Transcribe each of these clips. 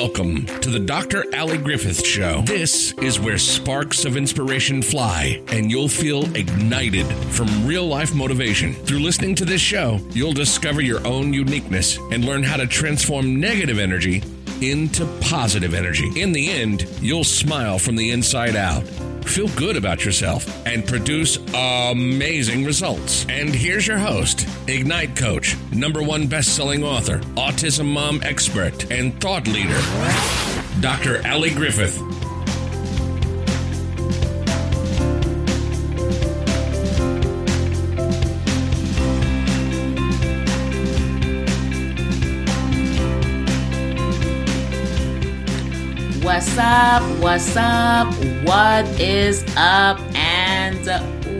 Welcome to the Dr. Ali Griffith Show. This is where sparks of inspiration fly and you'll feel ignited from real life motivation. Through listening to this show, you'll discover your own uniqueness and learn how to transform negative energy into positive energy. In the end, you'll smile from the inside out feel good about yourself, and produce amazing results. And here's your host, Ignite Coach, number one best-selling author, autism mom expert, and thought leader, Dr. Ali Griffith. What's up? What's up? What is up? And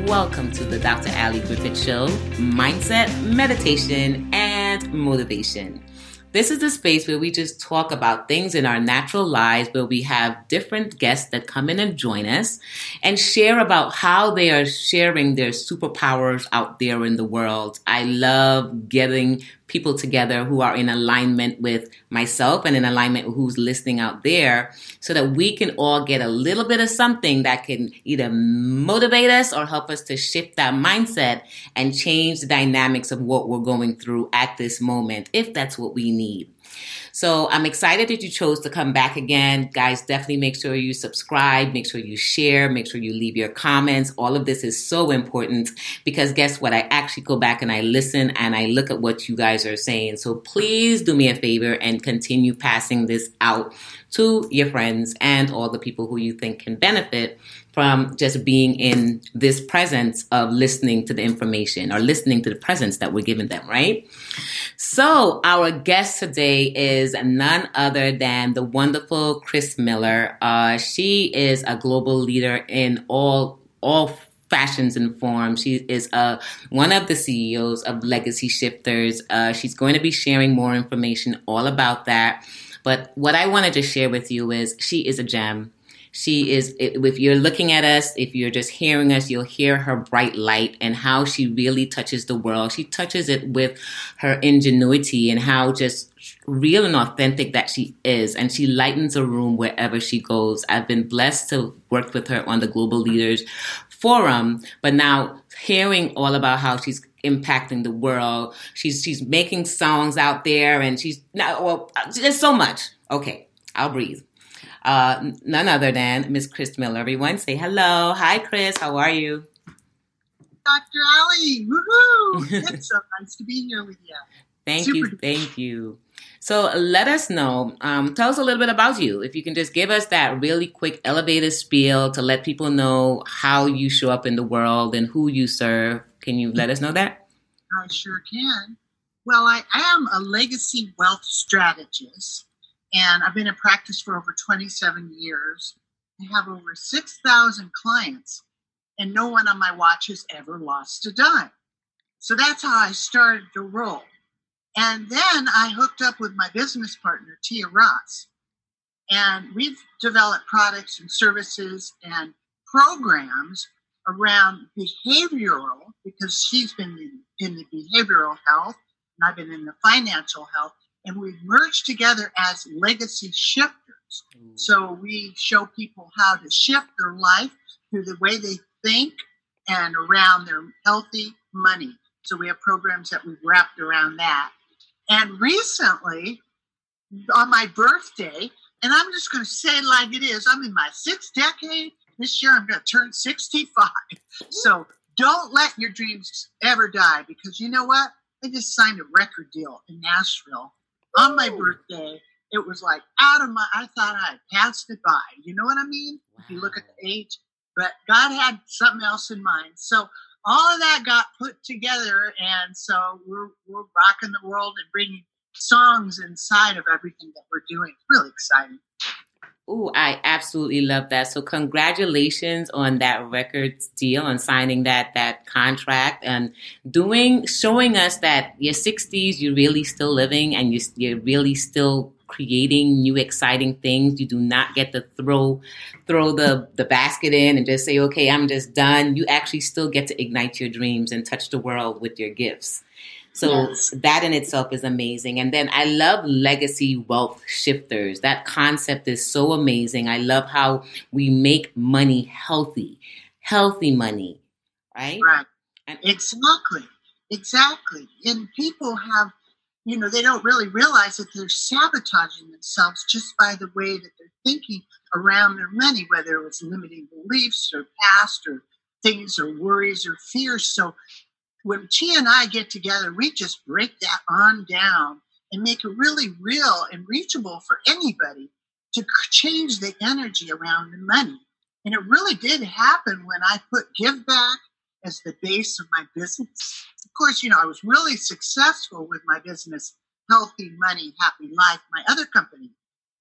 welcome to the Dr. Ali Griffith Show Mindset, Meditation, and Motivation. This is the space where we just talk about things in our natural lives, where we have different guests that come in and join us and share about how they are sharing their superpowers out there in the world. I love getting people together who are in alignment with myself and in alignment with who's listening out there so that we can all get a little bit of something that can either motivate us or help us to shift that mindset and change the dynamics of what we're going through at this moment, if that's what we need. So I'm excited that you chose to come back again. Guys, definitely make sure you subscribe, make sure you share, make sure you leave your comments. All of this is so important because guess what? I actually go back and I listen and I look at what you guys are saying. So please do me a favor and continue passing this out to your friends and all the people who you think can benefit from just being in this presence of listening to the information or listening to the presence that we're giving them, right? So our guest today is none other than the wonderful Kris Miller. Uh, she is a global leader in all, all fashions and forms. She is uh, one of the CEOs of Legacy Shifters. Uh, she's going to be sharing more information all about that. But what I wanted to share with you is she is a gem. She is, if you're looking at us, if you're just hearing us, you'll hear her bright light and how she really touches the world. She touches it with her ingenuity and how just real and authentic that she is. And she lightens a room wherever she goes. I've been blessed to work with her on the Global Leaders Forum, but now hearing all about how she's impacting the world. She's she's making songs out there, and she's now well, there's so much. Okay, I'll breathe uh, none other than Miss Kris Miller. Everyone say hello. Hi, Kris. How are you? Dr. Ali. Woohoo! it's so nice to be here with you. Thank Super you. Thank you. So let us know. Um, tell us a little bit about you. If you can just give us that really quick elevator spiel to let people know how you show up in the world and who you serve. Can you let us know that? I sure can. Well, I am a legacy wealth strategist and I've been in practice for over 27 years. I have over 6,000 clients, and no one on my watch has ever lost a dime. So that's how I started to roll. And then I hooked up with my business partner, Tia Ross. And we've developed products and services and programs around behavioral, because she's been in, in the behavioral health and I've been in the financial health and we merged together as legacy shifters. So we show people how to shift their life through the way they think and around their healthy money. So we have programs that we've wrapped around that. And recently, on my birthday, and I'm just going to say it like it is, I'm in my sixth decade. This year, I'm going to turn 65. So don't let your dreams ever die because you know what? I just signed a record deal in Nashville on my birthday. It was like out of my, I thought I had passed it by. You know what I mean? Wow. If you look at the age, but God had something else in mind. So all of that got put together. And so we're, we're rocking the world and bringing songs inside of everything that we're doing. Really exciting. Oh, I absolutely love that. So congratulations on that record deal and signing that that contract and doing showing us that your 60s you're really still living and you you're really still creating new exciting things. You do not get to throw throw the the basket in and just say, "Okay, I'm just done." You actually still get to ignite your dreams and touch the world with your gifts. So yes. that in itself is amazing. And then I love legacy wealth shifters. That concept is so amazing. I love how we make money healthy, healthy money, right? Right. And- exactly. Exactly. And people have, you know, they don't really realize that they're sabotaging themselves just by the way that they're thinking around their money, whether it was limiting beliefs or past or things or worries or fears. So when Tia and I get together, we just break that on down and make it really real and reachable for anybody to change the energy around the money. And it really did happen when I put Give Back as the base of my business. Of course, you know, I was really successful with my business, Healthy Money, Happy Life, my other company.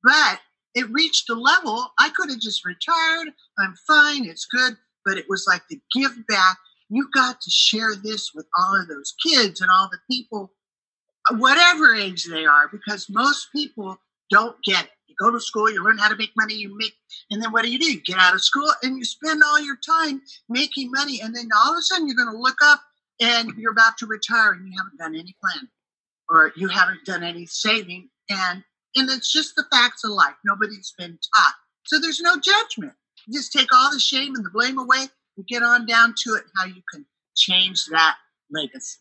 But it reached a level I could have just retired. I'm fine. It's good. But it was like the give back you got to share this with all of those kids and all the people, whatever age they are, because most people don't get it. You go to school, you learn how to make money, you make, and then what do you do? You get out of school and you spend all your time making money, and then all of a sudden you're going to look up and you're about to retire and you haven't done any planning or you haven't done any saving, and and it's just the facts of life. Nobody's been taught, so there's no judgment. You just take all the shame and the blame away get on down to it, how you can change that legacy.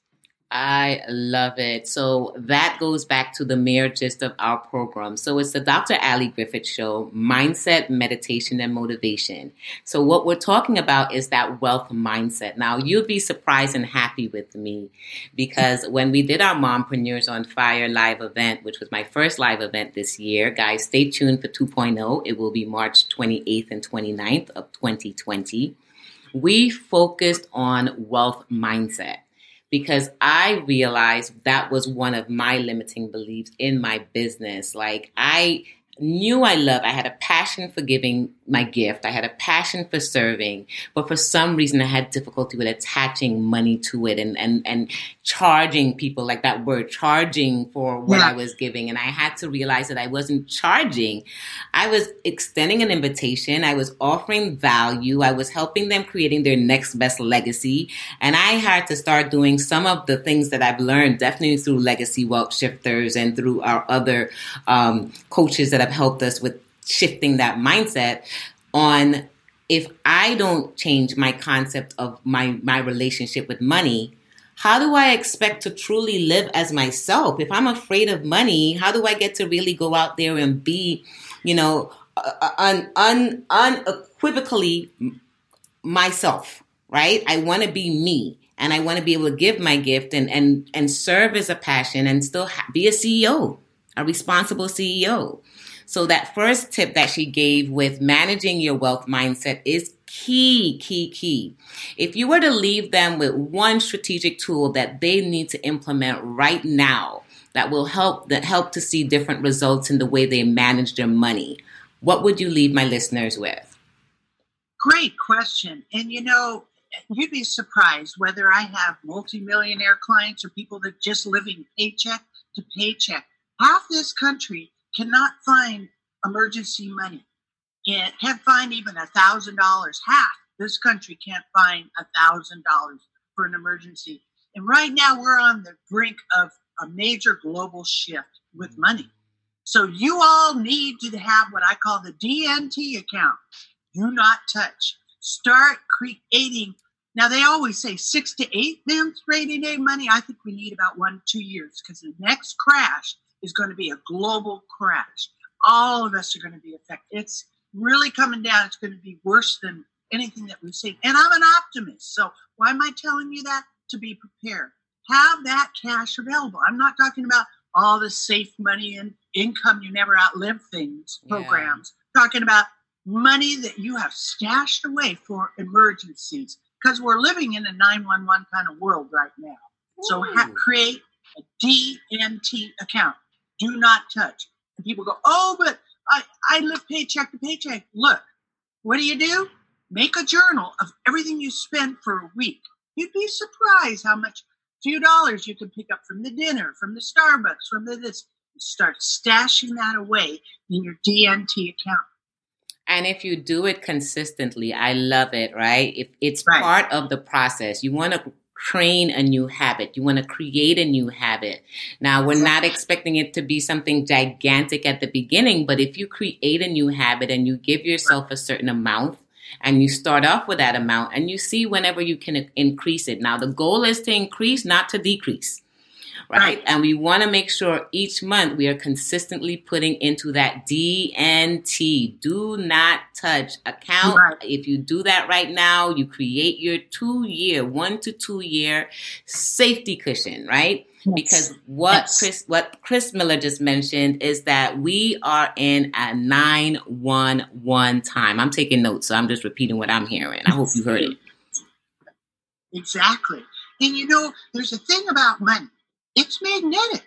I love it. So that goes back to the mere gist of our program. So it's the Dr. Ali Griffith Show, mindset, meditation, and motivation. So what we're talking about is that wealth mindset. Now you'll be surprised and happy with me because when we did our Mompreneurs on Fire live event, which was my first live event this year, guys, stay tuned for 2.0. It will be March 28th and 29th of 2020 we focused on wealth mindset because I realized that was one of my limiting beliefs in my business. Like I knew I loved, I had a passion for giving my gift. I had a passion for serving, but for some reason I had difficulty with attaching money to it and, and, and charging people like that word, charging for what yeah. I was giving. And I had to realize that I wasn't charging. I was extending an invitation. I was offering value. I was helping them creating their next best legacy. And I had to start doing some of the things that I've learned definitely through legacy wealth shifters and through our other um, coaches that helped us with shifting that mindset on if I don't change my concept of my my relationship with money, how do I expect to truly live as myself? If I'm afraid of money, how do I get to really go out there and be, you know, uh, uh, un, un, unequivocally myself, right? I want to be me and I want to be able to give my gift and and and serve as a passion and still be a CEO, a responsible CEO. So that first tip that she gave with managing your wealth mindset is key, key, key. If you were to leave them with one strategic tool that they need to implement right now that will help that help to see different results in the way they manage their money, what would you leave my listeners with? Great question. And you know, you'd be surprised whether I have multimillionaire clients or people that just living paycheck to paycheck. Half this country cannot find emergency money. It can't find even a thousand dollars. Half this country can't find a thousand dollars for an emergency. And right now we're on the brink of a major global shift with mm-hmm. money. So you all need to have what I call the DNT account. Do not touch. Start creating. Now they always say six to eight months rainy day money. I think we need about one, two years because the next crash is going to be a global crash. All of us are going to be affected. It's really coming down. It's going to be worse than anything that we've seen. And I'm an optimist. So why am I telling you that? To be prepared. Have that cash available. I'm not talking about all the safe money and income you never outlive things programs. Talking about money that you have stashed away for emergencies because we're living in a 911 kind of world right now. Ooh. So ha- create a DNT account do not touch. And people go, oh, but I, I live paycheck to paycheck. Look, what do you do? Make a journal of everything you spend for a week. You'd be surprised how much few dollars you can pick up from the dinner, from the Starbucks, from the this. Start stashing that away in your DNT account. And if you do it consistently, I love it, right? If it's right. part of the process, you want to train a new habit. You want to create a new habit. Now, we're not expecting it to be something gigantic at the beginning, but if you create a new habit and you give yourself a certain amount, and you start off with that amount and you see whenever you can increase it. Now, the goal is to increase, not to decrease right? And we want to make sure each month we are consistently putting into that DNT, do not touch account. Right. If you do that right now, you create your two year, one to two year safety cushion, right? Because what yes. Kris what Kris Miller just mentioned is that we are in a nine one one time. I'm taking notes, so I'm just repeating what I'm hearing. I hope you heard it. Exactly. And you know, there's a thing about money it's magnetic.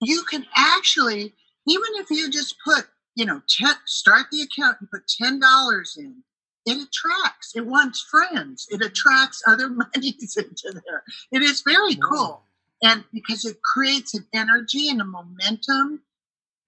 You can actually, even if you just put, you know, ten, start the account and put ten dollars in, it attracts. It wants friends. It attracts other monies into there. It is very cool, and because it creates an energy and a momentum,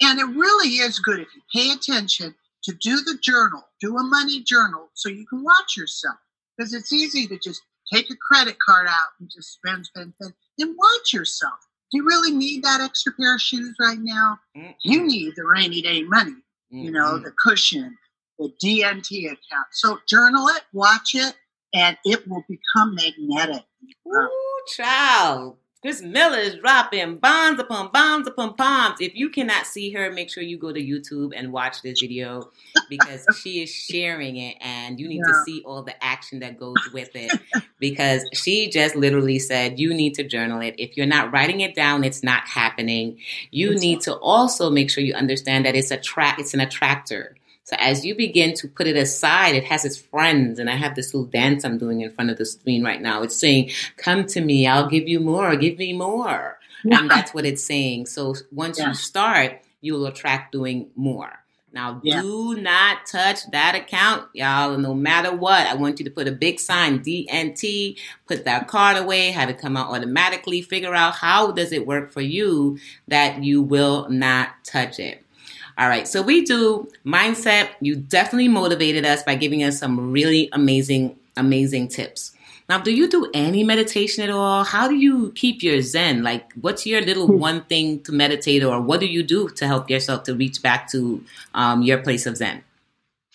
and it really is good if you pay attention to do the journal, do a money journal, so you can watch yourself. Because it's easy to just take a credit card out and just spend, spend, spend, and watch yourself. Do you really need that extra pair of shoes right now? mm You need the rainy day money, mm-hmm. you know, the cushion, the DNT account. So journal it, watch it, and it will become magnetic. Ooh, child. Kris Miller is dropping bombs upon bombs upon bombs. If you cannot see her, make sure you go to YouTube and watch this video because she is sharing it and you need yeah. to see all the action that goes with it because she just literally said you need to journal it. If you're not writing it down, it's not happening. You need to also make sure you understand that it's a track, it's an attractor. So as you begin to put it aside, it has its friends. And I have this little dance I'm doing in front of the screen right now. It's saying, come to me. I'll give you more. Give me more. Yeah. And that's what it's saying. So once yeah. you start, you'll attract doing more. Now, yeah. do not touch that account, y'all. No matter what, I want you to put a big sign, DNT, put that card away, have it come out automatically, figure out how does it work for you that you will not touch it. All right. So we do mindset. You definitely motivated us by giving us some really amazing, amazing tips. Now, do you do any meditation at all? How do you keep your zen? Like, what's your little hmm. one thing to meditate, or what do you do to help yourself to reach back to um, your place of zen?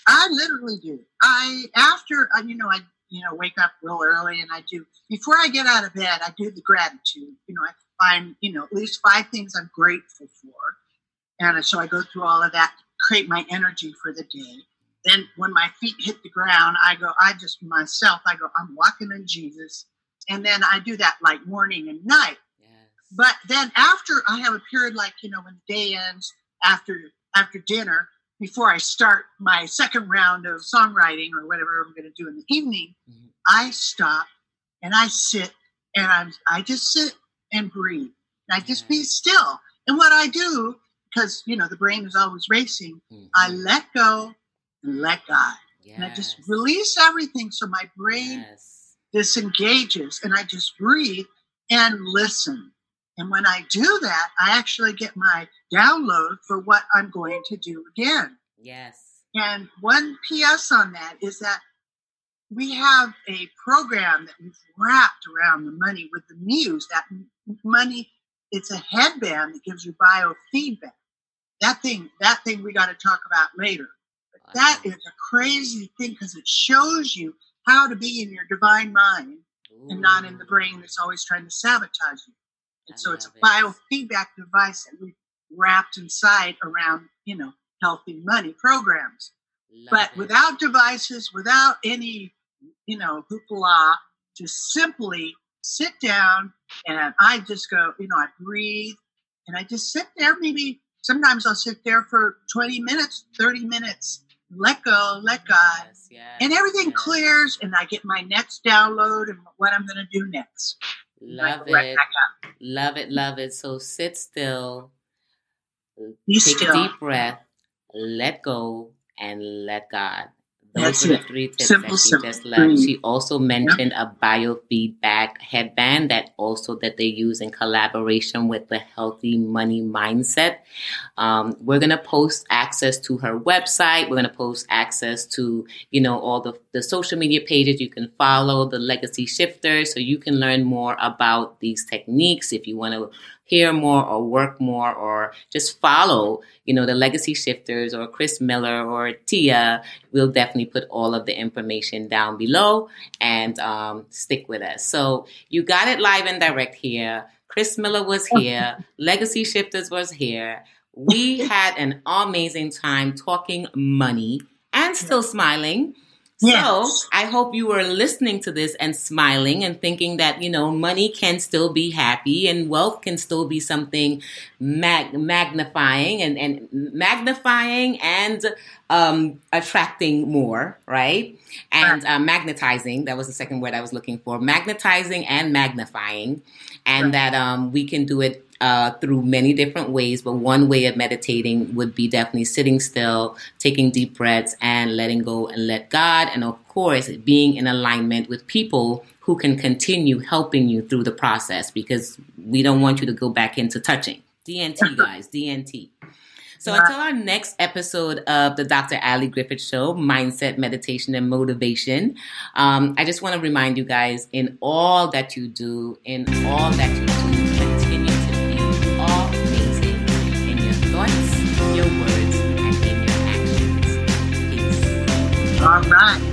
I literally do. I after uh, you know I you know wake up real early and I do before I get out of bed I do the gratitude. You know I find you know at least five things I'm grateful for and so I go through all of that, create my energy for the day. Then when my feet hit the ground, I go, I just myself, I go, I'm walking in Jesus. And then I do that like morning and night. Yes. But then after I have a period like, you know, when the day ends after after dinner, before I start my second round of songwriting or whatever I'm going to do in the evening, mm-hmm. I stop and I sit and I'm I just sit and breathe. I just be still. And what I do because you know the brain is always racing. Mm-hmm. I let go and let God, yes. and I just release everything so my brain yes. disengages, and I just breathe and listen. And when I do that, I actually get my download for what I'm going to do again. Yes. And one PS on that is that we have a program that we've wrapped around the money with the muse. That money, it's a headband that gives you biofeedback that thing that thing we got to talk about later but that is a crazy thing because it shows you how to be in your divine mind Ooh. and not in the brain that's always trying to sabotage you and I so it's a it. biofeedback device that we wrapped inside around you know healthy money programs love but it. without devices without any you know hoopla just simply sit down and i just go you know i breathe and i just sit there maybe sometimes I'll sit there for 20 minutes, 30 minutes, let go, let God. Yes, yes, and everything yes. clears, and I get my next download and what I'm going to do next. Love it. love it, love it. So sit still, Be take still. a deep breath, let go, and let God. Those That's were the three tips simple, that she simple. just left. She also mentioned a biofeedback headband that also that they use in collaboration with the Healthy Money Mindset. Um, we're gonna post access to her website. We're going to post access to, you know, all the, the social media pages. You can follow the Legacy Shifter so you can learn more about these techniques if you want to hear more or work more or just follow, you know, the legacy shifters or Kris Miller or Tia, we'll definitely put all of the information down below and um, stick with us. So you got it live and direct here. Kris Miller was here. Legacy Shifters was here. We had an amazing time talking money and still smiling. Yes. So I hope you were listening to this and smiling and thinking that, you know, money can still be happy and wealth can still be something mag- magnifying and, and magnifying and um, attracting more, right? And uh, magnetizing. That was the second word I was looking for. Magnetizing and magnifying. And right. that um, we can do it uh, through many different ways, but one way of meditating would be definitely sitting still, taking deep breaths, and letting go and let God. And of course, being in alignment with people who can continue helping you through the process because we don't want you to go back into touching. DNT, guys, DNT. So until our next episode of the Dr. Ali Griffith Show, Mindset, Meditation, and Motivation, um, I just want to remind you guys in all that you do, in all that you do, run.